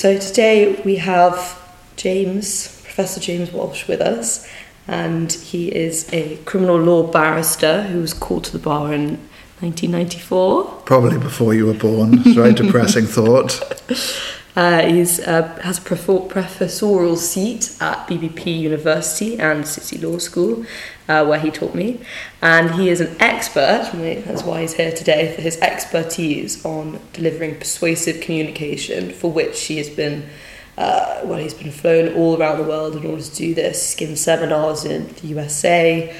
So today we have James, Professor James Walsh, with us, and he is a criminal law barrister who was called to the bar in 1994. Probably before you were born. It's a very depressing thought. Uh, he uh, has a professorial seat at BPP University and City Law School, uh, where he taught me. And he is an expert, that's why he's here today, for his expertise on delivering persuasive communication, for which he has been, uh, well, he's been flown all around the world in order to do this. He's given seminars in the USA,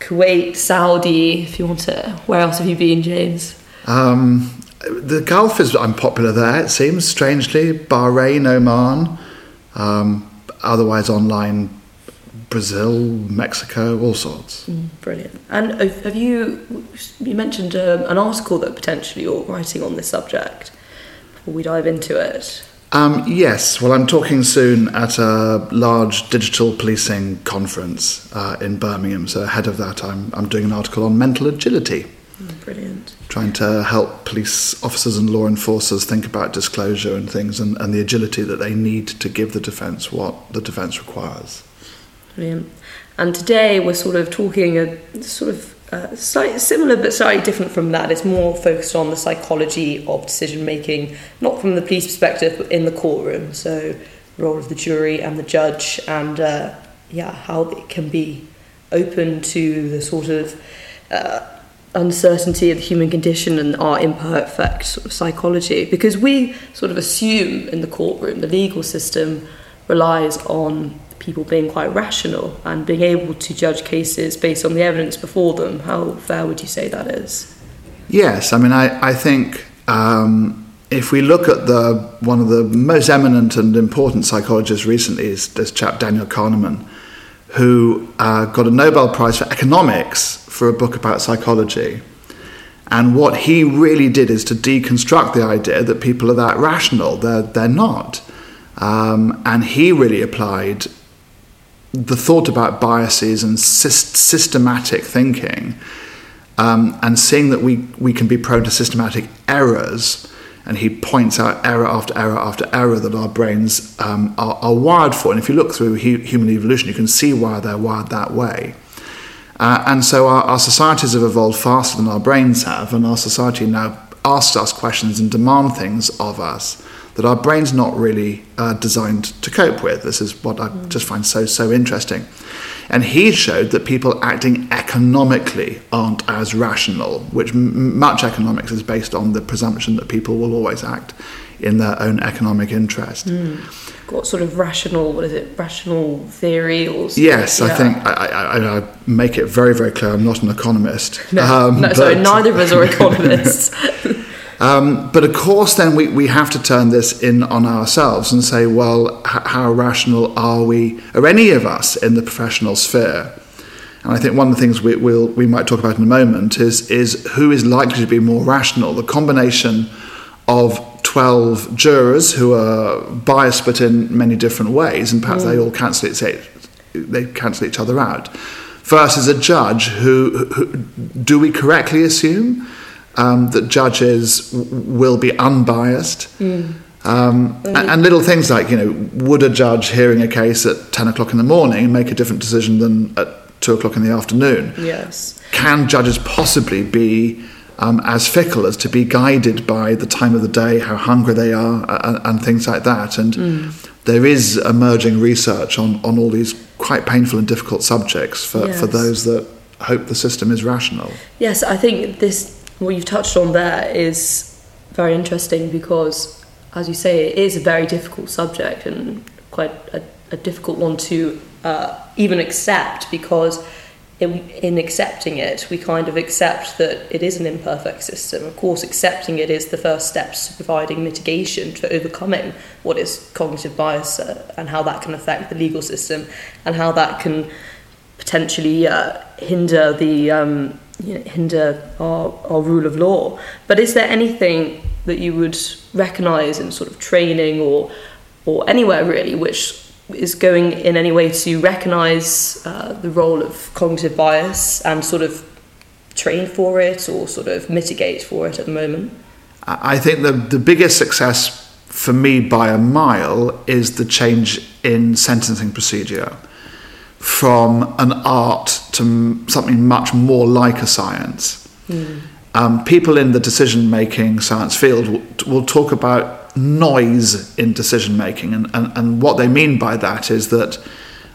Kuwait, Saudi, if you want to. Where else have you been, James? Um, the Gulf is unpopular there, it seems, strangely. Bahrain, Oman, um, otherwise online, Brazil, Mexico, all sorts. Mm, brilliant. And have you, you mentioned um, an article that potentially you're writing on this subject before we dive into it? Um, yes, well, I'm talking soon at a large digital policing conference uh, in Birmingham. So, ahead of that, I'm, I'm doing an article on mental agility. Brilliant. Trying to help police officers and law enforcers think about disclosure and things and, and the agility that they need to give the defence what the defence requires. Brilliant. And today we're sort of talking a sort of uh, similar but slightly different from that. It's more focused on the psychology of decision making, not from the police perspective, but in the courtroom. So, role of the jury and the judge, and uh, yeah, how it can be open to the sort of uh, uncertainty of the human condition and our imperfect sort of psychology because we sort of assume in the courtroom the legal system relies on people being quite rational and being able to judge cases based on the evidence before them. How fair would you say that is? Yes i mean i, I think um, if we look at the one of the most eminent and important psychologists recently is this chap daniel kahneman who uh, got a nobel prize for economics for a book about psychology. And what he really did is to deconstruct the idea that people are that rational. They're, they're not. Um, and he really applied the thought about biases and syst- systematic thinking um, and seeing that we, we can be prone to systematic errors. And he points out error after error after error that our brains um, are, are, wired for. And if you look through hu- human evolution, you can see why they're wired that way. Uh, and so our, our, societies have evolved faster than our brains have, and our society now asks us questions and demand things of us that our brain's not really uh, designed to cope with. This is what I mm. just find so so interesting. And he showed that people acting economically aren't as rational, which m- much economics is based on the presumption that people will always act in their own economic interest. Mm what sort of rational what is it rational theory or yes yeah. I think I, I, I, make it very very clear I'm not an economist no, um, no sorry neither of us are economists um, but of course then we, we have to turn this in on ourselves and say well h- how rational are we or any of us in the professional sphere? And I think one of the things we, we'll, we might talk about in a moment is, is who is likely to be more rational. The combination of 12 jurors who are biased but in many different ways, and perhaps mm. they all cancel it, they cancel each other out, versus a judge who, who do we correctly assume um, that judges will be unbiased? Mm. Um, and, and, little things like, you know, would a judge hearing a case at 10 o'clock in the morning make a different decision than at 2 o'clock in the afternoon? Yes. Can judges possibly be um, as fickle as to be guided by the time of the day, how hungry they are, and, and things like that. And mm. there is emerging research on, on all these quite painful and difficult subjects for, yes. for those that hope the system is rational. Yes, I think this, what you've touched on there, is very interesting because, as you say, it is a very difficult subject and quite a, a difficult one to uh, even accept because in, in accepting it, we kind of accept that it is an imperfect system. Of course, accepting it is the first steps to providing mitigation to overcoming what is cognitive bias uh, and how that can affect the legal system and how that can potentially uh, hinder the um, you know, hinder our, our rule of law. But is there anything that you would recognise in sort of training or or anywhere really which is going in any way to recognize uh, the role of cognitive bias and sort of train for it or sort of mitigate for it at the moment? I think the, the biggest success for me by a mile is the change in sentencing procedure from an art to something much more like a science. Mm. Um, people in the decision making science field will, will, talk about noise in decision making, and, and, and what they mean by that is that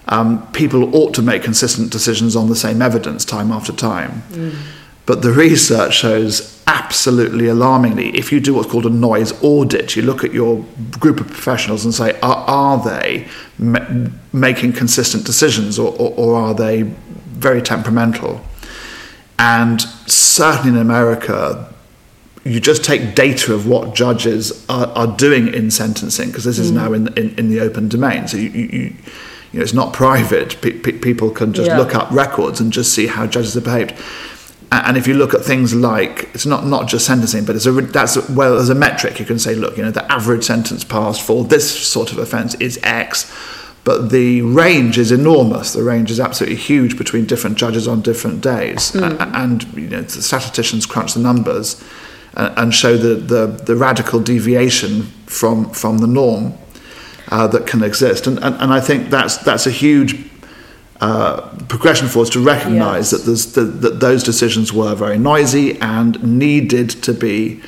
um, people ought to make consistent decisions on the same evidence time after time. Mm. But the research shows absolutely alarmingly, if you do what's called a noise audit, you look at your group of professionals and say, are, are they ma- making consistent decisions or, or, or are they very temperamental? And certainly in America, you just take data of what judges are, are doing in sentencing, because this is mm. now in, in, in, the open domain. So you, you, you, know, it's not private. P- p- people can just yeah. look up records and just see how judges have behaved and if you look at things like it's not not just sentencing, but it's a that's well as a metric you can say, look, you know, the average sentence passed for this sort of offence is X, but the range is enormous. The range is absolutely huge between different judges on different days, mm. and you know, the statisticians crunch the numbers and, and show the, the the radical deviation from from the norm uh, that can exist, and, and and I think that's that's a huge uh, progression for us to recognise yes. that, the, that those decisions were very noisy and needed to be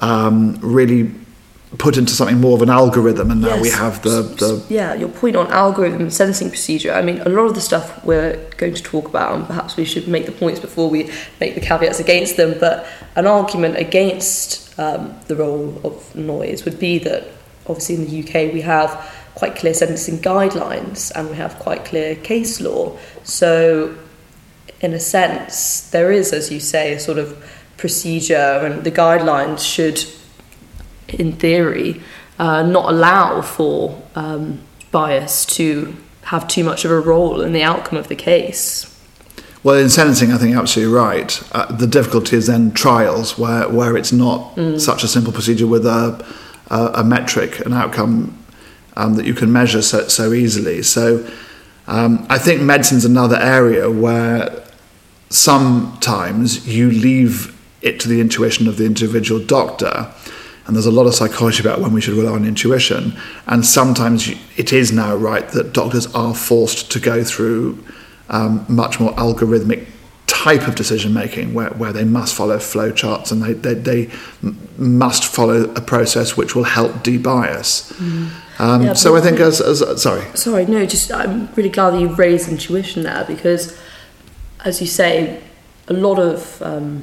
um, really put into something more of an algorithm and now yes. we have the, the yeah your point on algorithm sentencing procedure i mean a lot of the stuff we're going to talk about and perhaps we should make the points before we make the caveats against them but an argument against um, the role of noise would be that obviously in the uk we have quite clear sentencing guidelines and we have quite clear case law. So, in a sense, there is, as you say, a sort of procedure, and the guidelines should, in theory, uh, not allow for um, bias to have too much of a role in the outcome of the case. Well, in sentencing, I think you're absolutely right. Uh, the difficulty is then trials, where, where it's not mm. such a simple procedure with a, a, a metric, an outcome um, that you can measure so, so easily. So um, I think medicine's another area where sometimes you leave it to the intuition of the individual doctor. And there's a lot of psychology about when we should rely on intuition. And sometimes it is now right that doctors are forced to go through um, much more algorithmic type of decision making where, where they must follow flow charts and they, they, they must follow a process which will help debias. Mm. Um, yeah, so I think as, as sorry. Sorry, no, just I'm really glad that you raised intuition there because, as you say, a lot of um,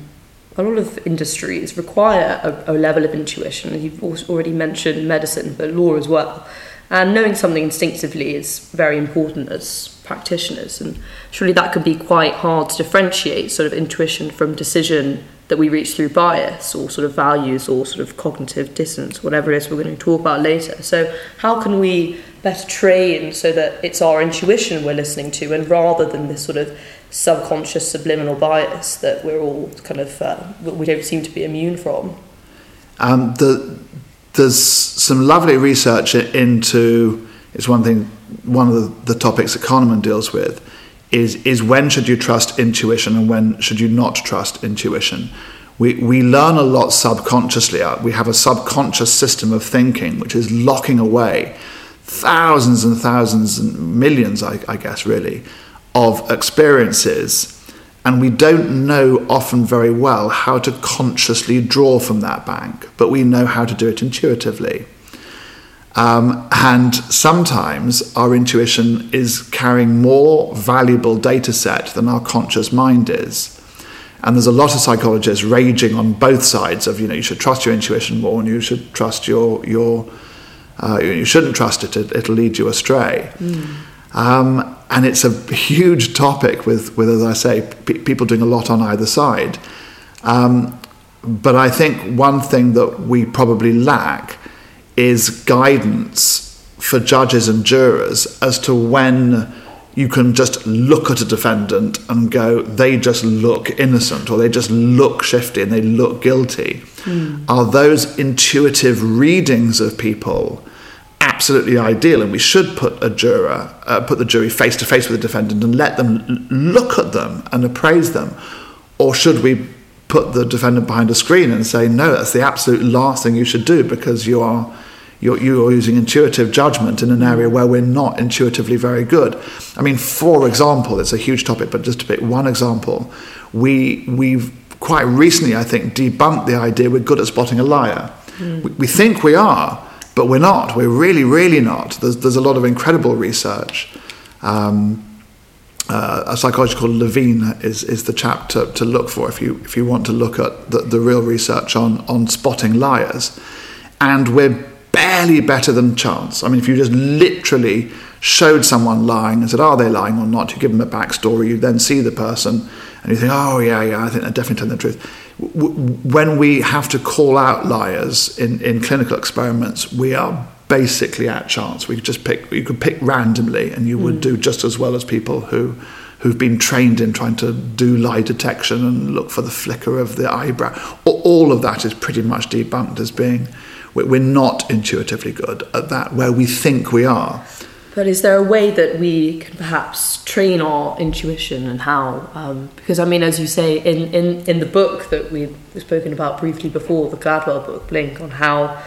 a lot of industries require a, a level of intuition. You've already mentioned medicine, but law as well. And knowing something instinctively is very important as practitioners, and surely that can be quite hard to differentiate sort of intuition from decision that we reach through bias or sort of values or sort of cognitive dissonance, whatever it is we're going to talk about later. So, how can we better train so that it's our intuition we're listening to, and rather than this sort of subconscious subliminal bias that we're all kind of uh, we don't seem to be immune from? Um, the, there's some lovely research into it's one thing one of the, the topics that Kahneman deals with is is when should you trust intuition and when should you not trust intuition. We, we learn a lot subconsciously. Uh, we have a subconscious system of thinking which is locking away thousands and thousands and millions, I, I guess, really, of experiences. And we don't know often very well how to consciously draw from that bank, but we know how to do it intuitively. Um, and sometimes our intuition is carrying more valuable data set than our conscious mind is. And there's a lot of psychologists raging on both sides of, you know, you should trust your intuition more and you should trust your, your uh, you shouldn't trust it, it, will lead you astray. Mm. Um, and it's a huge topic with, with as I say, p- people doing a lot on either side. Um, but I think one thing that we probably lack is guidance for judges and jurors as to when you can just look at a defendant and go, they just look innocent or they just look shifty and they look guilty. Mm. Are those intuitive readings of people absolutely ideal? And we should put a juror, uh, put the jury face to face with the defendant and let them look at them and appraise them. Or should we put the defendant behind a screen and say, no, that's the absolute last thing you should do because you are you're, you're using intuitive judgment in an area where we're not intuitively very good. I mean, for example, it's a huge topic, but just to pick one example, we, we've quite recently, I think, debunked the idea we're good at spotting a liar. Mm. We, we, think we are, but we're not. We're really, really not. There's, there's a lot of incredible research. Um, uh, a psychologist called Levine is, is the chap to, to look for if you, if you want to look at the, the real research on, on spotting liars. And we're barely better than chance. I mean, if you just literally showed someone lying and said, Are they lying or not? You give them a backstory, you then see the person and you think, Oh, yeah, yeah, I think they're definitely telling the truth. When we have to call out liars in, in clinical experiments, we are basically at chance. We could just pick, you could pick randomly, and you would mm. do just as well as people who who've been trained in trying to do lie detection and look for the flicker of the eyebrow. All of that is pretty much debunked as being we're not intuitively good at that where we think we are. But is there a way that we can perhaps train our intuition and how? Um, because I mean, as you say in, in, in the book that we've spoken about briefly before, the Gladwell book, Blink, on how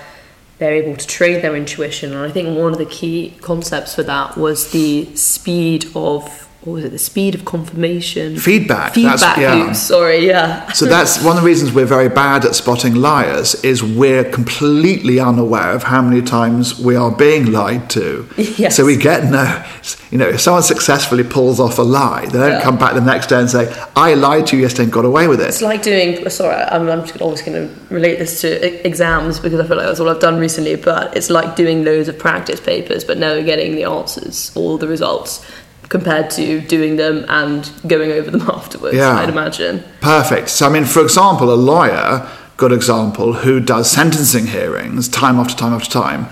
they're able to train their intuition. And I think one of the key concepts for that was the speed of what was it? The speed of confirmation. Feedback. Feedback yeah. loops. Sorry, yeah. so that's one of the reasons we're very bad at spotting liars. Is we're completely unaware of how many times we are being lied to. Yes. So we get no. You know, if someone successfully pulls off a lie, they don't yeah. come back the next day and say, "I lied to you yesterday and got away with it." It's like doing. Sorry, I'm, I'm just always going to relate this to exams because I feel like that's all I've done recently. But it's like doing loads of practice papers, but never getting the answers or the results compared to doing them and going over them afterwards, yeah. I'd imagine. Perfect. So, I mean, for example, a lawyer, good example, who does sentencing hearings time after time after time,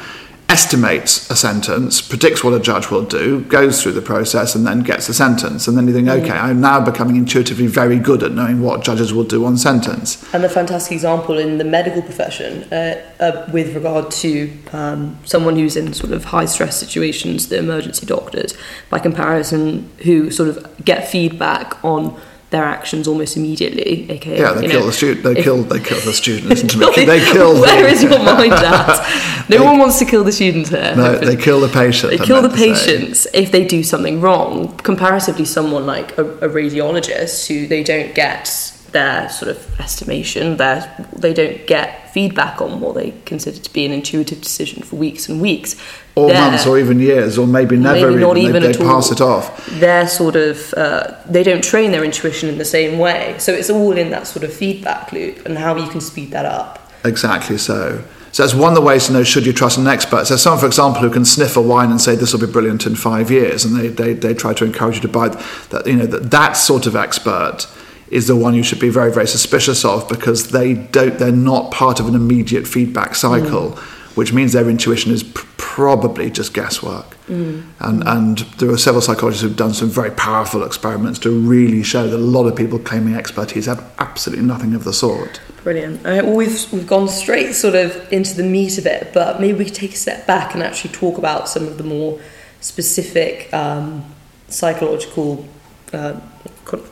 estimates a sentence, predicts what a judge will do, goes through the process, and then gets a sentence. And then you think, mm. okay, I'm now becoming intuitively very good at knowing what judges will do on sentence. And the fantastic example in the medical profession uh, uh, with regard to um, someone who's in sort of high stress situations, the emergency doctors, by comparison, who sort of get feedback on their actions almost immediately. AKA, yeah, they kill know, the student. They if, kill. They kill the student. Listen to me. They kill. Where the, is your mind at? No they, one wants to kill the student here. No, they kill the patient. They kill the patients if they do something wrong. Comparatively, someone like a, a radiologist who they don't get their sort of estimation, their, they don't get feedback on what they consider to be an intuitive decision for weeks and weeks. Or they're, months, or even years, or maybe never maybe not even. even they, they pass it off. They're sort of, uh, they don't train their intuition in the same way. So it's all in that sort of feedback loop and how you can speed that up. Exactly so. So that's one of the ways to know should you trust an expert. So someone, for example, who can sniff a wine and say this will be brilliant in five years, and they, they, they try to encourage you to buy that. You know that that sort of expert is the one you should be very very suspicious of because they don't they're not part of an immediate feedback cycle mm. which means their intuition is pr- probably just guesswork mm. and and there are several psychologists who've done some very powerful experiments to really show that a lot of people claiming expertise have absolutely nothing of the sort brilliant I mean, we've we've gone straight sort of into the meat of it but maybe we could take a step back and actually talk about some of the more specific um, psychological uh,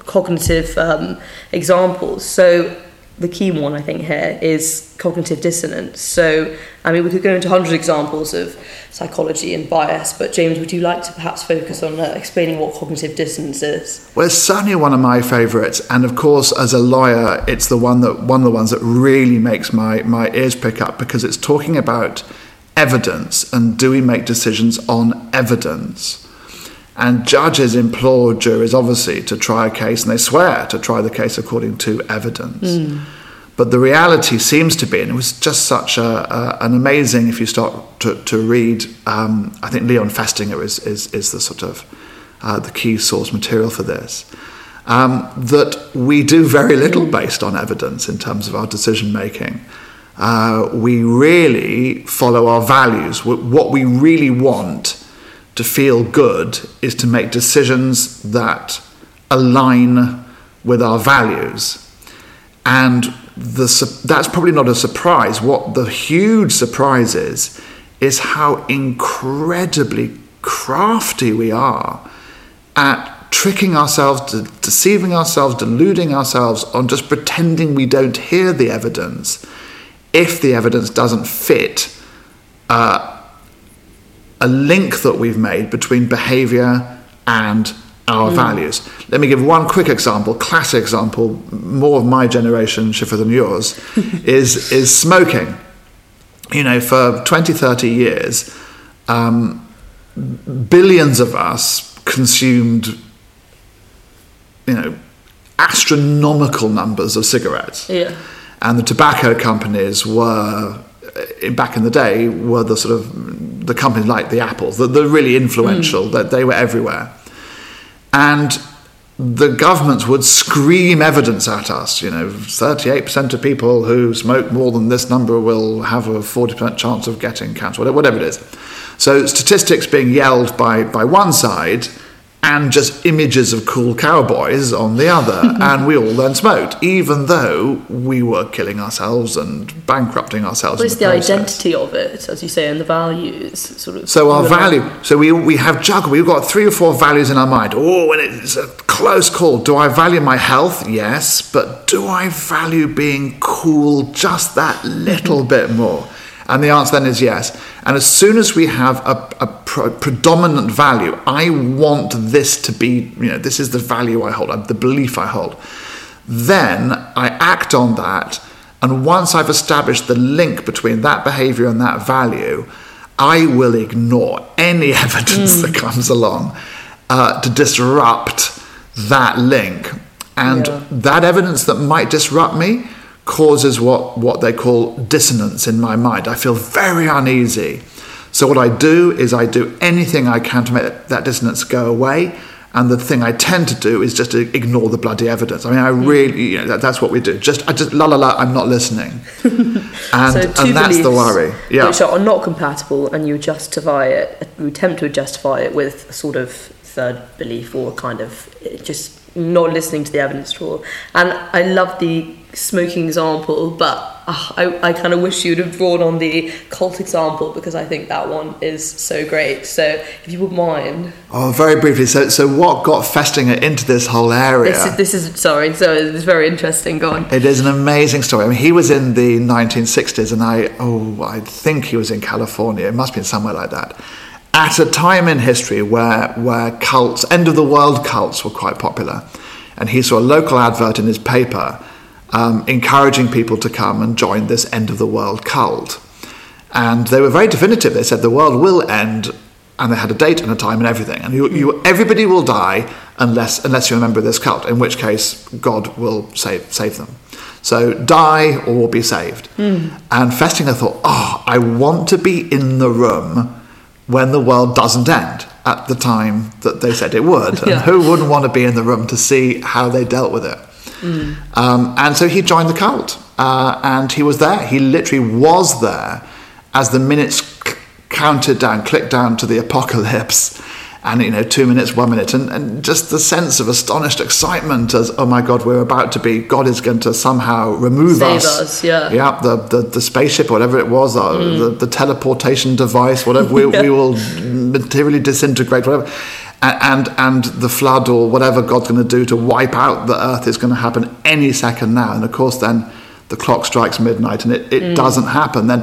cognitive um, examples. So the key one I think here is cognitive dissonance. So I mean we could go into hundred examples of psychology and bias, but James, would you like to perhaps focus on uh, explaining what cognitive dissonance is? Well, it's certainly one of my favourites, and of course, as a lawyer, it's the one that one of the ones that really makes my my ears pick up because it's talking about evidence and do we make decisions on evidence. And judges implore juries, obviously, to try a case, and they swear to try the case according to evidence. Mm. But the reality seems to be, and it was just such a, a, an amazing, if you start to, to read, um, I think Leon Festinger is, is, is the sort of uh, the key source material for this, um, that we do very little based on evidence in terms of our decision making. Uh, we really follow our values. What we really want to feel good is to make decisions that align with our values. And the, that's probably not a surprise. What the huge surprise is, is how incredibly crafty we are at tricking ourselves, de- deceiving ourselves, deluding ourselves on just pretending we don't hear the evidence if the evidence doesn't fit uh, a link that we've made between behavior and our values. Let me give one quick example, classic example, more of my generation, Shifra, than yours, is, is smoking. You know, for 20, 30 years, um, billions of us consumed, you know, astronomical numbers of cigarettes. Yeah. And the tobacco companies were, Uh, back in the day, were the sort of the companies like the Apples, the, the really influential, mm. that they were everywhere. And the governments would scream evidence at us. You know, 38% of people who smoke more than this number will have a 40% chance of getting cancer, whatever, whatever it is. So statistics being yelled by, by one side and just images of cool cowboys on the other. and we all then smoked, even though we were killing ourselves and bankrupting ourselves. Well, it's the, process. identity of it, as you say, and the values, sort of. So our the- value, so we, we have juggle. we've got three or four values in our mind. Oh, and it's a close call. Do I value my health? Yes. But do I value being cool just that little bit more? And the answer then is yes. And as soon as we have a, a pro- predominant value, I want this to be, you know, this is the value I hold, uh, the belief I hold, then I act on that. And once I've established the link between that behavior and that value, I will ignore any evidence that comes along uh, to disrupt that link. And Yeah. that evidence that might disrupt me causes what, what they call dissonance in my mind. I feel very uneasy. So, what I do is I do anything I can to make that dissonance go away. And the thing I tend to do is just to ignore the bloody evidence. I mean, I mm. really, you know, that, that's what we do. Just, I just, la la la, I'm not listening. And, So and that's the worry. Yeah. Which are not compatible, and you justify it, you attempt to justify it with a sort of third belief or kind of just not listening to the evidence at all. And I love the smoking example, but ah, I, I kind of wish you'd have drawn on the cult example because I think that one is so great. So if you would mind, Oh, very briefly. So, so what got Festinger into this whole area? this is this is sorry. So it's very interesting. Go on. It is an amazing story. I mean, he was in the 1960s, and I, oh, I think he was in California. It must have been somewhere like that. At a time in history where, where cults, end of the world cults, were quite popular. And he saw a local advert in his paper um, encouraging people to come and join this end of the world cult. And they were very definitive. They said the world will end, and they had a date and a time and everything. And you, hmm. you, everybody will die unless, unless you're a member of this cult, in which case God will save, save them. So die or be saved. Hmm. And Festinger thought, oh, I want to be in the room when the world doesn't end at the time that they said it would. And who wouldn't want to be in the room to see how they dealt with it? Um, and so he joined the cult, uh, and he was there. He literally was there as the minutes c- counted down, clicked down to the apocalypse. And you know, two minutes, one minute, and, and just the sense of astonished excitement as, oh my God, we're about to be, God is going to somehow remove Save us. us, yeah. Yeah, the, the, the spaceship, whatever it was, uh, the, the teleportation device, whatever, we, we will materially disintegrate, whatever. And, and the flood or whatever God's going to do to wipe out the earth is going to happen any second now. And of course, then the clock strikes midnight and it, it mm. doesn't happen. Then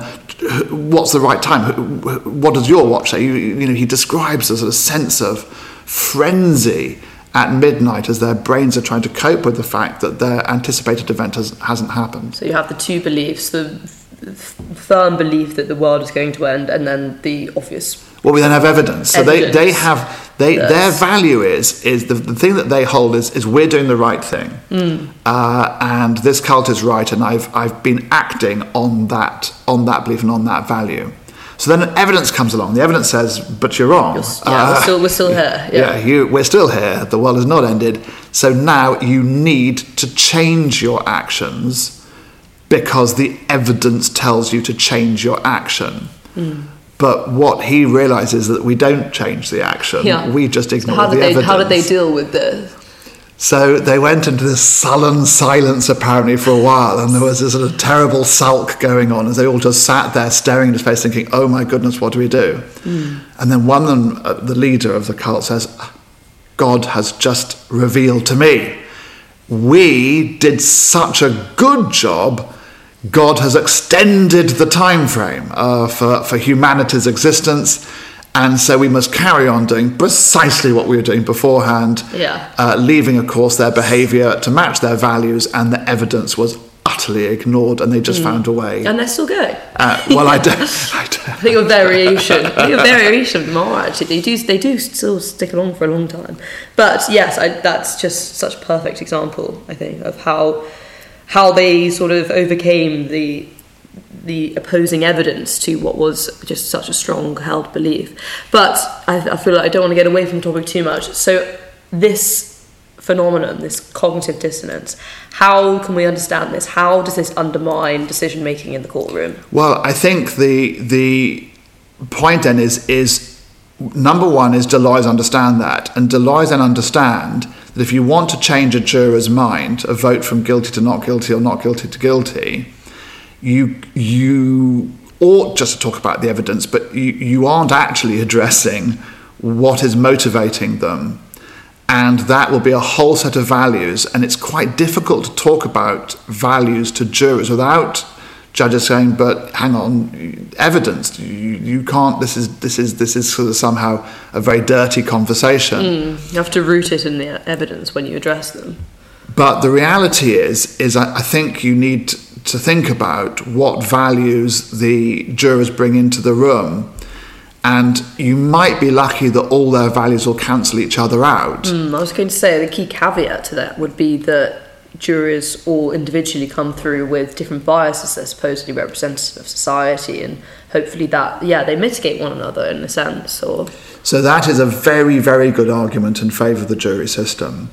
what's the right time? What does your watch say? You, you know, he describes a sort of sense of frenzy at midnight as their brains are trying to cope with the fact that their anticipated event has, hasn't happened. So you have the two beliefs: the firm belief that the world is going to end, and then the obvious. Well, we then have evidence. So they, they have they their value is is the, the thing that they hold is is we're doing the right thing, Hmm. uh, and this cult is right, and I've I've been acting on that on that belief and on that value. So then evidence comes along. The evidence says, "But you're wrong." Yeah, we're Uh, still we're still here. yeah, Yeah. you, we're still here. The world has not ended. So now you need to change your actions because the evidence tells you to change your action. Hmm. But what he realizes is that we don't change the action. Yeah. We just So ignore how the they evidence. how did they deal with this? So they went into this sullen silence apparently for a while, and there was this sort of terrible sulk going on as they all just sat there staring into space, thinking, "Oh my goodness, what do we do?" And then one of them, uh, the leader of the cult, says, "God has just revealed to me. We did such a good job God has extended the time frame uh, for, for humanity's existence, and so we must carry on doing precisely what we were doing beforehand, Yeah. uh, leaving, of course, their behaviour to match their values, and the evidence was utterly ignored, and they just found a way. And they're still going. Uh, well, I don't. I don't I think a variation, I think a variation more actually. They do, they do still stick along for a long time. But yes, I, that's just such a perfect example. I think of how how they sort of overcame the the opposing evidence to what was just such a strong held belief. But I, I feel like I don't want to get away from the topic too much. So this phenomenon, this cognitive dissonance, how can we understand this? How does this undermine decision making in the courtroom? Well, I think the the point then is is number one is Deloys understand that, and Deloys then understand that if you want to change a juror's mind, a vote from guilty to not guilty or not guilty to guilty, you you ought just to talk about the evidence, but you, you aren't actually addressing what is motivating them. And that will be a whole set of values, and it's quite difficult to talk about values to jurors without judges saying, "But hang on, evidence. You, you can't. This is this is this is sort of somehow a very dirty conversation." You have to root it in the evidence when you address them. But the reality is, is I I think you need to think about what values the jurors bring into the room, and you might be lucky that all their values will cancel each other out. Mm, I was going to say the key caveat to that would be that jurors all individually come through with different biases. They're supposedly representative of society, and hopefully that yeah they mitigate one another in a sense. Or So that is a very, very good argument in favour of the jury system.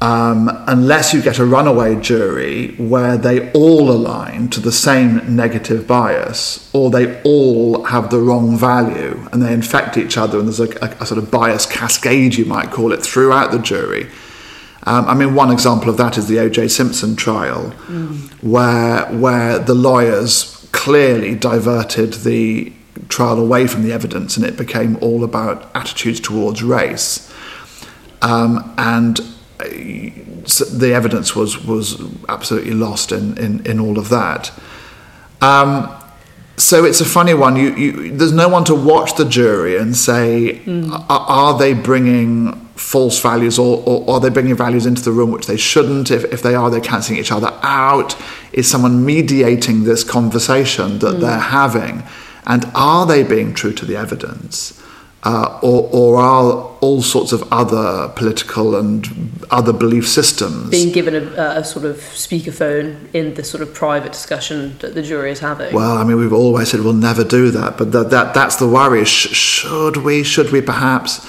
Um, unless you get a runaway jury where they all align to the same negative bias, or they all have the wrong value and they infect each other, and there's a, a, a sort of bias cascade, you might call it, throughout the jury. Um, I mean, one example of that is the O.J. Simpson trial, where where the lawyers clearly diverted the trial away from the evidence, and it became all about attitudes towards race. Um, and uh, the evidence was was absolutely lost in in, in all of that. Um, so it's a funny one. You, you, there's no one to watch the jury and say, mm. are, are they bringing false values or, or are they bringing values into the room which they shouldn't? If, if they are, they're cancelling each other out. Is someone mediating this conversation that mm. they're having? And are they being true to the evidence? Uh, or, or are all sorts of other political and other belief systems being given a, a sort of speakerphone in the sort of private discussion that the jury is having. Well, I mean, we've always said we'll never do that, but that, that that's the worry. Sh- should we? Should we perhaps?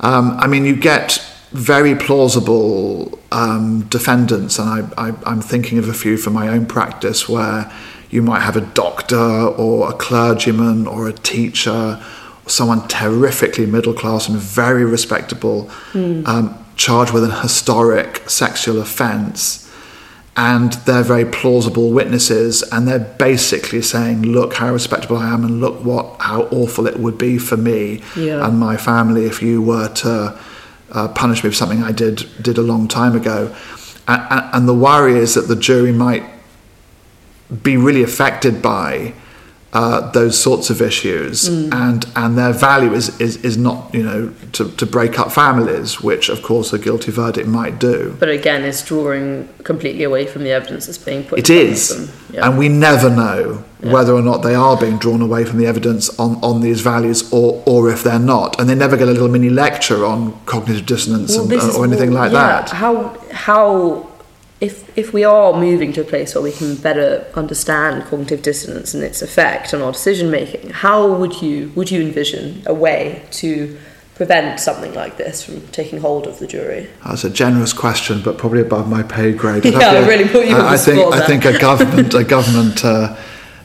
Um, I mean, you get very plausible um, defendants, and I, I, I'm thinking of a few from my own practice where you might have a doctor or a clergyman or a teacher, someone terrifically middle class and very respectable, um, charged with an historic sexual offence. And they're very plausible witnesses and they're basically saying look how respectable i am and look what how awful it would be for me Yeah. and my family if you were to uh, punish me for something i did did a long time ago. And, and the worry is that the jury might be really affected by uh, those sorts of issues, and and their value is, is, is not you know to, to break up families, which of course a guilty verdict might do. but again, it's drawing completely away from the evidence that's being put. It is. Yeah. and we never know whether or not they are being drawn away from the evidence on, on these values, or or if they're not, and they never get a little mini lecture on cognitive dissonance Well, and, this or anything like yeah, that. How how if if we are moving to a place where we can better understand cognitive dissonance and its effect on our decision making, how would you would you envision a way to prevent something like this from taking hold of the jury? That's a generous question, but probably above my pay grade. Yeah, I really put you on I, the I think spot I think a government a government uh,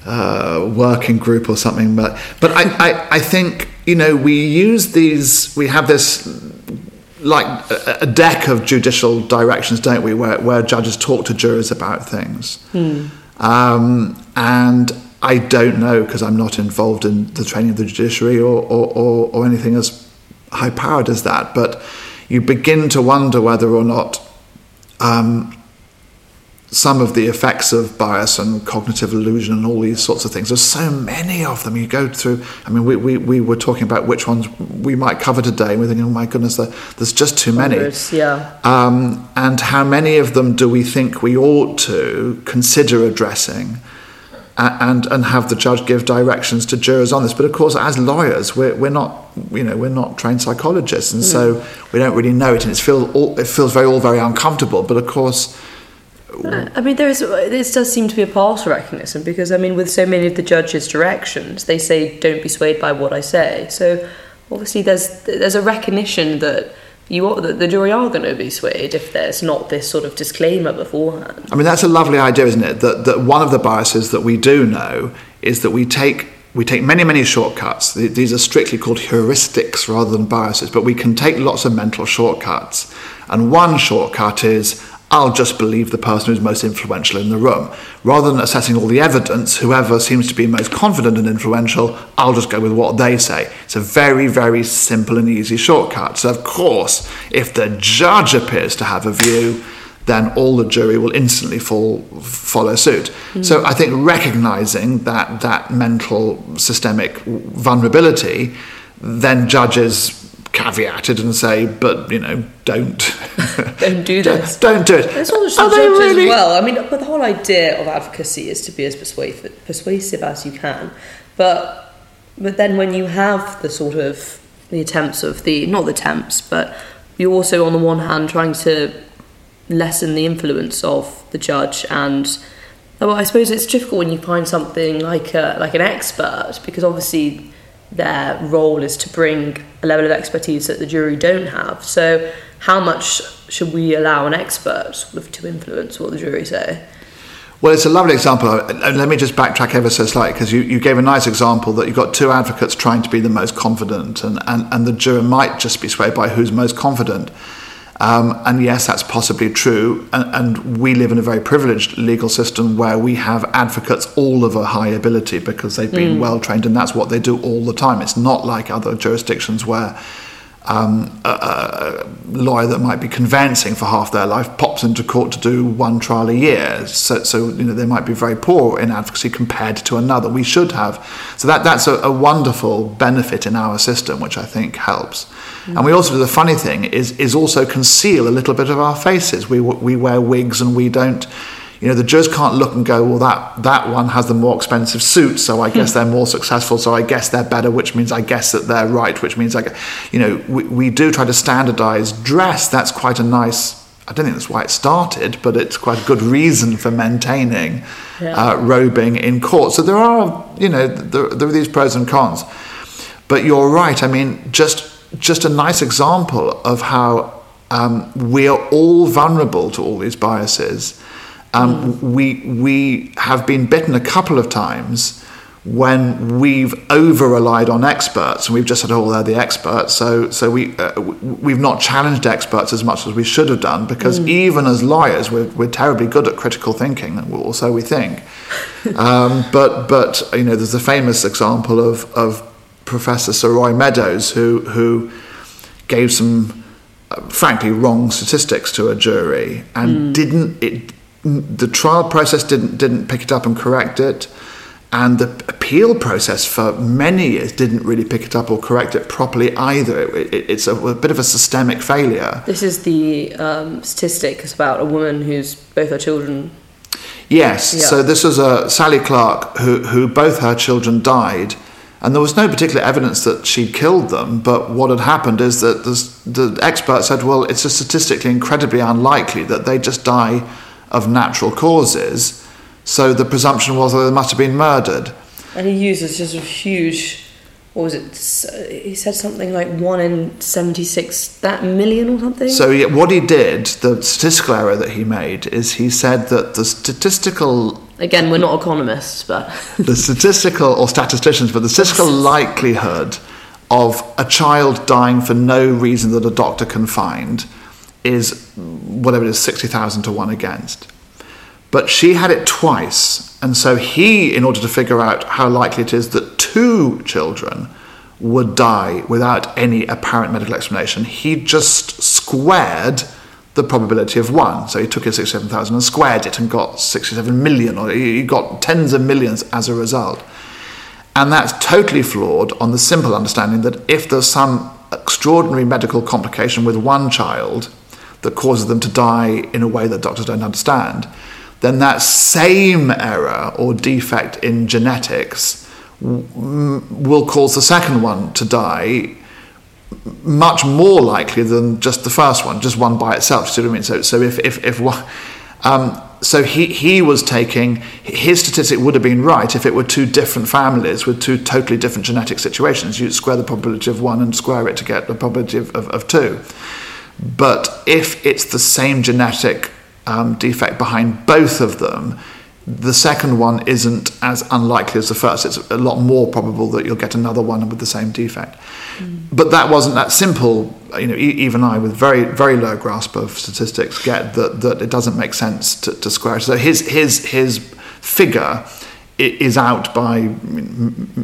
uh, working group or something. But but I, I, I think you know we use these. We have this like a, a deck of judicial directions, don't we, where where judges talk to jurors about things. Um, and I don't know because I'm not involved in the training of the judiciary or, or, or, or anything as high powered as that. But you begin to wonder whether or not um, some of the effects of bias and cognitive illusion and all these sorts of things. There's so many of them. You go through, I mean, we, we, we were talking about which ones we might cover today, and we're thinking, oh my goodness, there's just too many. Hundreds, yeah. Um, and how many of them do we think we ought to consider addressing? And, and have the judge give directions to jurors on this. But of course, as lawyers, we're, we're not you know we're not trained psychologists, and mm. so we don't really know it, and it feels all, it feels very all very uncomfortable. But of course, I mean, there is. This does seem to be a partial recognition because I mean, with so many of the judge's directions, they say, "Don't be swayed by what I say." So obviously, there's there's a recognition that you are, that the jury are going to be swayed if there's not this sort of disclaimer beforehand. I mean, that's a lovely idea, isn't it? That that one of the biases that we do know is that we take we take many, many shortcuts. These are strictly called heuristics rather than biases, but we can take lots of mental shortcuts. And one shortcut is I'll just believe the person who's most influential in the room. Rather than assessing all the evidence, whoever seems to be most confident and influential, I'll just go with what they say. It's a very, very simple and easy shortcut. So, of course, if the judge appears to have a view, then all the jury will instantly fall, follow suit. Mm. So I think recognizing that, that mental systemic vulnerability, then judges caveated and say, but you know, don't don't do this. don't, don't do it. It's also judges really? as well. I mean, but the whole idea of advocacy is to be as persuasive, persuasive as you can. But but then when you have the sort of the attempts of the not the attempts, but you're also on the one hand trying to lessen the influence of the judge and well, I suppose it's difficult when you find something like a, like an expert because obviously their role is to bring a level of expertise that the jury don't have. So, how much should we allow an expert sort of to influence what the jury say? Well, it's a lovely example. And let me just backtrack ever so slightly because you, you gave a nice example that you've got two advocates trying to be the most confident, and, and, and the juror might just be swayed by who's most confident. Um, and yes, that's possibly true. And, and, we live in a very privileged legal system where we have advocates all of a high ability because they've been mm. well trained and that's what they do all the time. It's not like other jurisdictions where um, a, a, lawyer that might be conveyancing for half their life pops into court to do one trial a year. So, so you know they might be very poor in advocacy compared to another. We should have. So that that's a, a wonderful benefit in our system, which I think helps. Mm-hmm. And we also do the funny thing is is also conceal a little bit of our faces. We we wear wigs and we don't you know, the jurors can't look and go, well, that, that one has the more expensive suit, so I guess hmm. they're more successful, so I guess they're better, which means I guess that they're right, which means I, you know, we, we do try to standardize dress. That's quite a nice, I don't think that's why it started, but it's quite a good reason for maintaining yeah. uh, robing in court. So there are, you know, there, there are these pros and cons. But you're right. I mean, just just a nice example of how um, we are all vulnerable to all these biases um, mm. We we have been bitten a couple of times when we've over relied on experts and we've just said, oh, they're the experts. So so we uh, we've not challenged experts as much as we should have done because mm. even as lawyers, we're, we're terribly good at critical thinking, or so we think. um, but but you know, there's a famous example of of Professor Sir Roy Meadows who who gave some uh, frankly wrong statistics to a jury and mm. didn't it the trial process didn't didn't pick it up and correct it, and the appeal process for many years didn't really pick it up or correct it properly either. It, it, it's a, a, bit of a systemic failure. This is the um, statistic it's about a woman who's both her children. Yes, yeah. so this was a Sally Clark who who both her children died. And there was no particular evidence that she'd killed them, but what had happened is that the, the expert said, well, it's statistically incredibly unlikely that they just die of natural causes. So the presumption was that they must have been murdered. And he uses just a huge, what was it? He said something like one in 76 that million or something. So yeah, what he did, the statistical error that he made, is he said that the statistical. Again, we're not economists, but. the statistical, or statisticians, but the statistical likelihood of a child dying for no reason that a doctor can find is whatever it is, 60,000 to 1 against. But she had it twice. And so he, in order to figure out how likely it is that two children would die without any apparent medical explanation, he just squared the probability of one. So he took his 67,000 and squared it and got 67 million, or he got tens of millions as a result. And that's totally flawed on the simple understanding that if there's some extraordinary medical complication with one child that causes them to die in a way that doctors don't understand, then that same error or defect in genetics will cause the second one to die much more likely than just the first one, just one by itself. See what I mean? So, so if if if um, so he he was taking his statistic would have been right if it were two different families with two totally different genetic situations. You square the probability of one and square it to get the probability of, of, of two. But if it's the same genetic um, defect behind both of them, the second one isn't as unlikely as the first. It's a lot more probable that you'll get another one with the same defect. Mm. But that wasn't that simple. You know, even I, with very very low grasp of statistics, get that that it doesn't make sense to, to square. So his his his figure is out by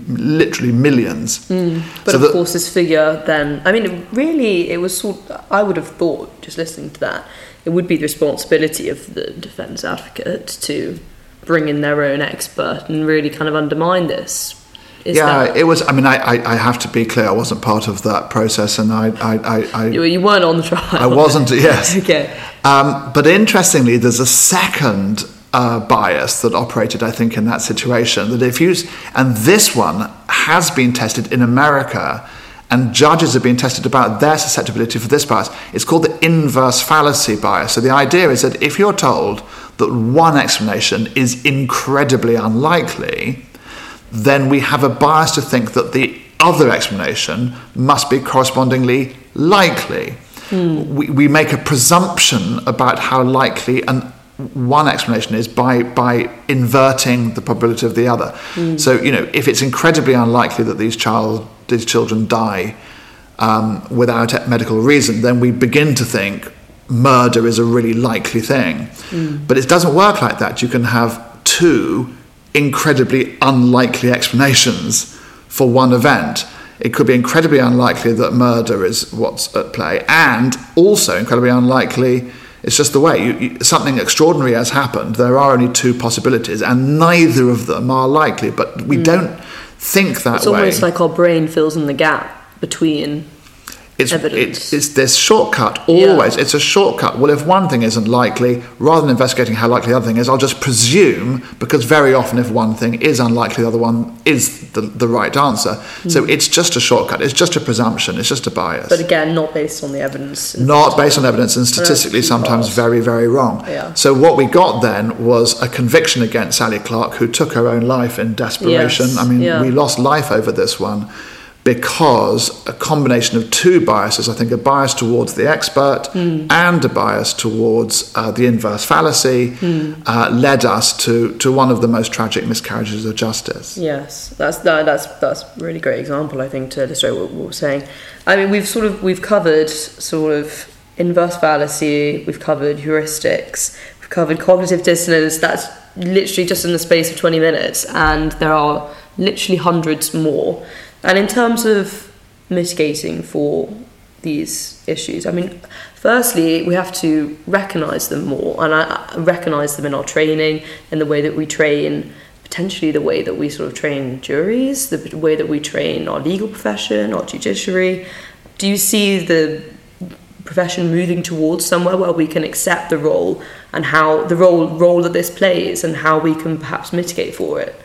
literally millions. Mm. But so of that, course, this figure then. I mean, really, it was sort. I would have thought, just listening to that, it would be the responsibility of the defence advocate to bring in their own expert and really kind of undermine this. Is yeah, that... it was. I mean, I, I, I, have to be clear. I wasn't part of that process, and I, I, I, I you, weren't on the trial. I wasn't. Yes. okay. Um, but interestingly, there's a second uh, bias that operated, I think, in that situation. That if you and this one has been tested in America, and judges have been tested about their susceptibility for this bias. It's called the inverse fallacy bias. So the idea is that if you're told that one explanation is incredibly unlikely, then we have a bias to think that the other explanation must be correspondingly likely. Mm. We, we make a presumption about how likely an one explanation is by by inverting the probability of the other. Mm. So you know, if it's incredibly unlikely that these child these children die um, without medical reason, then we begin to think murder is a really likely thing. Mm. But it doesn't work like that. You can have two incredibly unlikely explanations for one event. It could be incredibly unlikely that murder is what's at play, and also incredibly unlikely. It's just the way you, you, something extraordinary has happened. There are only two possibilities, and neither of them are likely. But we mm. don't think that it's way. It's almost like our brain fills in the gap between it's, it's, it's, this shortcut always. Yeah. It's a shortcut. Well, if one thing isn't likely, rather than investigating how likely the other thing is, I'll just presume because very often, if one thing is unlikely, the other one is the, the right answer. Mm. So it's just a shortcut. It's just a presumption. It's just a bias. But again, not based on the evidence. Not based on evidence, and statistically sometimes very, very wrong. Yeah. So what we got then was a conviction against Sally Clark, who took her own life in desperation. Yes. I mean, yeah. we lost life over this one because a combination of two biases, I think a bias towards the expert mm. and a bias towards uh, the inverse fallacy, mm. uh, led us to, to one of the most tragic miscarriages of justice. Yes, that's that, that's that's a really great example, I think, to illustrate what, what we're saying. I mean, we've sort of we've covered sort of inverse fallacy, we've covered heuristics, we've covered cognitive dissonance. That's literally just in the space of twenty minutes, and there are literally hundreds more. And in terms of mitigating for these issues, I mean, firstly, we have to recognise them more, and I recognise them in our training, in the way that we train, potentially the way that we sort of train juries, the way that we train our legal profession, our judiciary. Do you see the profession moving towards somewhere where we can accept the role and how the role role that this plays and how we can perhaps mitigate for it?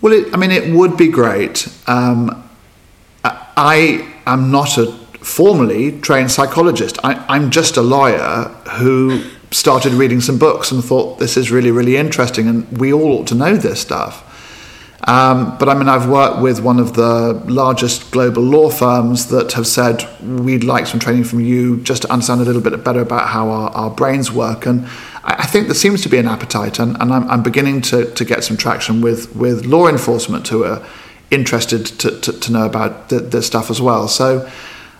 Well, it, I mean, it would be great. Um, I am not a formally trained psychologist. I, am just a lawyer who started reading some books and thought this is really, really interesting, and we all ought to know this stuff. Um, but I mean, I've worked with one of the largest global law firms that have said we'd like some training from you just to understand a little bit better about how our, our brains work. And I, I, think there seems to be an appetite, and, and I'm, I'm, beginning to, to get some traction with, with law enforcement who are interested to, to, to know about this stuff as well. So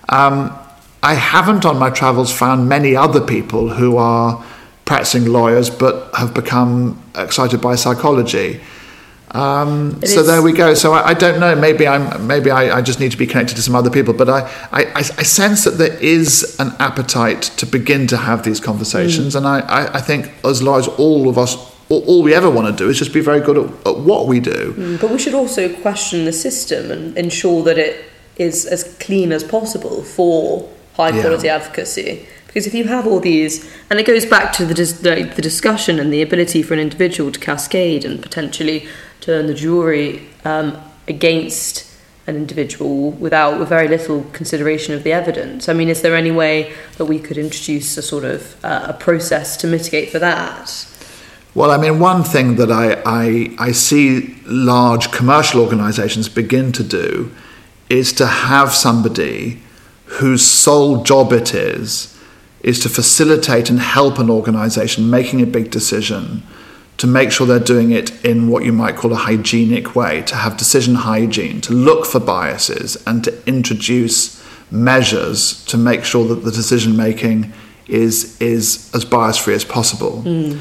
um, I haven't on my travels found many other people who are practicing lawyers but have become excited by psychology. Um, so there we go. So I, I don't know. Maybe I'm. Maybe I, I just need to be connected to some other people. But I, I, I sense that there is an appetite to begin to have these conversations, Mm. and I, I, I think as lawyers, all of us, all, all we ever want to do is just be very good at, at what we do. Mm, But we should also question the system and ensure that it is as clean as possible for high Yeah. quality advocacy. Because if you have all these, and it goes back to the, dis- the, the discussion and the ability for an individual to cascade and potentially turn the jury um, against an individual without with very little consideration of the evidence. I mean, is there any way that we could introduce a sort of uh, a process to mitigate for that? Well, I mean, one thing that I, I, I see large commercial organizations begin to do is to have somebody whose sole job it is is to facilitate and help an organization making a big decision to make sure they're doing it in what you might call a hygienic way, to have decision hygiene, to look for biases and to introduce measures to make sure that the decision making is, is as bias free as possible. Hmm.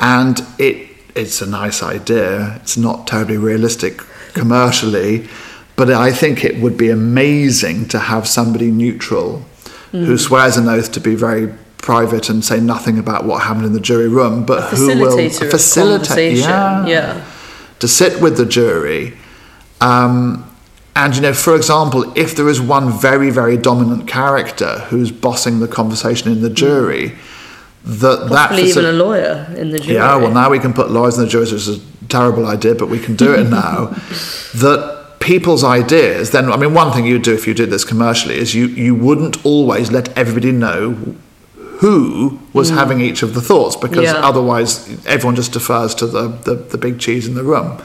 And it, it's a nice idea. It's not terribly realistic commercially, but I think it would be amazing to have somebody neutral who swears an oath to be very private and say nothing about what happened in the jury room, but who will facilitate, yeah, yeah. to sit with the jury. Um, and you know, for example, if there is one very, very dominant character who's bossing the conversation in the jury, that that Possibly even faci- a lawyer in the jury. yeah, well, now we can put lawyers in the jury, which is a terrible idea, but we can do it now. that people's ideas, then, I mean, one thing you'd do if you did this commercially is you, you wouldn't always let everybody know who was mm. having each of the thoughts because Yeah. otherwise everyone just defers to the, the, the big cheese in the room.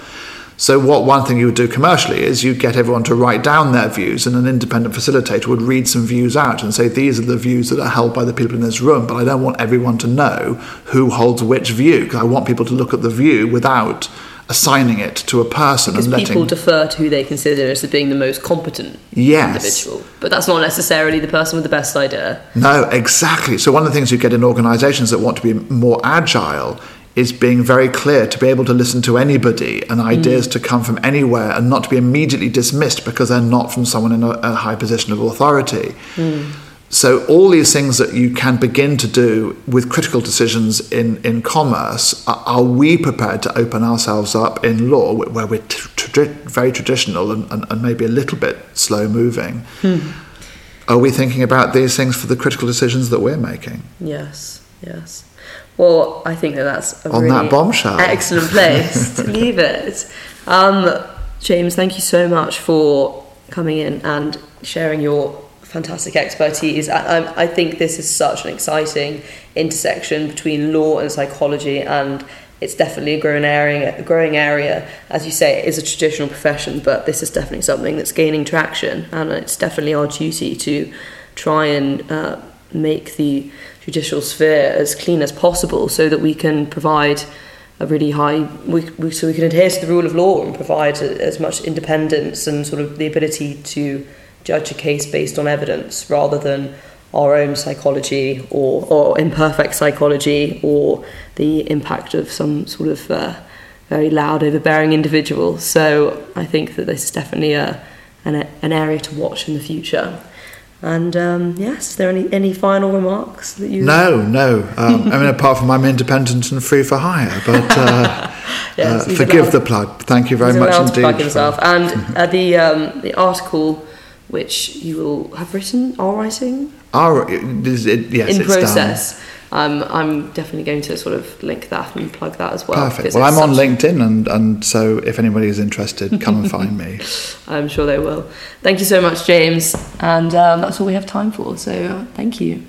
So what one thing you would do commercially is you get everyone to write down their views and an independent facilitator would read some views out and say these are the views that are held by the people in this room but I don't want everyone to know who holds which view because I want people to look at the view without assigning it to a person Because and letting people defer to who they consider as being the most competent Yes. individual. But that's not necessarily the person with the best idea. No, exactly. So one of the things you get in organisations that want to be more agile is being very clear to be able to listen to anybody and mm. ideas to come from anywhere and not to be immediately dismissed because they're not from someone in a, a high position of authority. Mm. So all these things that you can begin to do with critical decisions in, in commerce, are, are we prepared to open ourselves up in law where we're t- very traditional and, and, and maybe a little bit slow moving? Hmm. Are we thinking about these things for the critical decisions that we're making? Yes, yes. Well, I think that that's a On really that bombshell. excellent place to leave it. Um, James, thank you so much for coming in and sharing your fantastic expertise. I, I, I think this is such an exciting intersection between law and psychology, and it's definitely a growing area. A growing area, as you say, it is a traditional profession, but this is definitely something that's gaining traction, and it's definitely our duty to try and uh, make the judicial sphere as clean as possible, so that we can provide a really high, we, we, so we can adhere to the rule of law and provide a, as much independence and sort of the ability to judge a case based on evidence rather than our own psychology or, or imperfect psychology or the impact of some sort of uh, very loud, overbearing individual. So I think that this is definitely a, an, an area to watch in the future. And um, yes, there any, any final remarks that you? No, no. Um, I mean, apart from I'm independent and free for hire, but uh, Yes, uh, forgive allowed- the plug. Thank you very much indeed. to plug for- himself. And uh, the um, the article which you will have written, are writing Our, it, it, yes, in it's done. Um, I'm definitely going to sort of link that and plug that as well. Perfect. Well, I'm on LinkedIn, and, and so if anybody is interested, come and find me. I'm sure they will. Thank you so much, James. And um, that's all we have time for. So uh, thank you.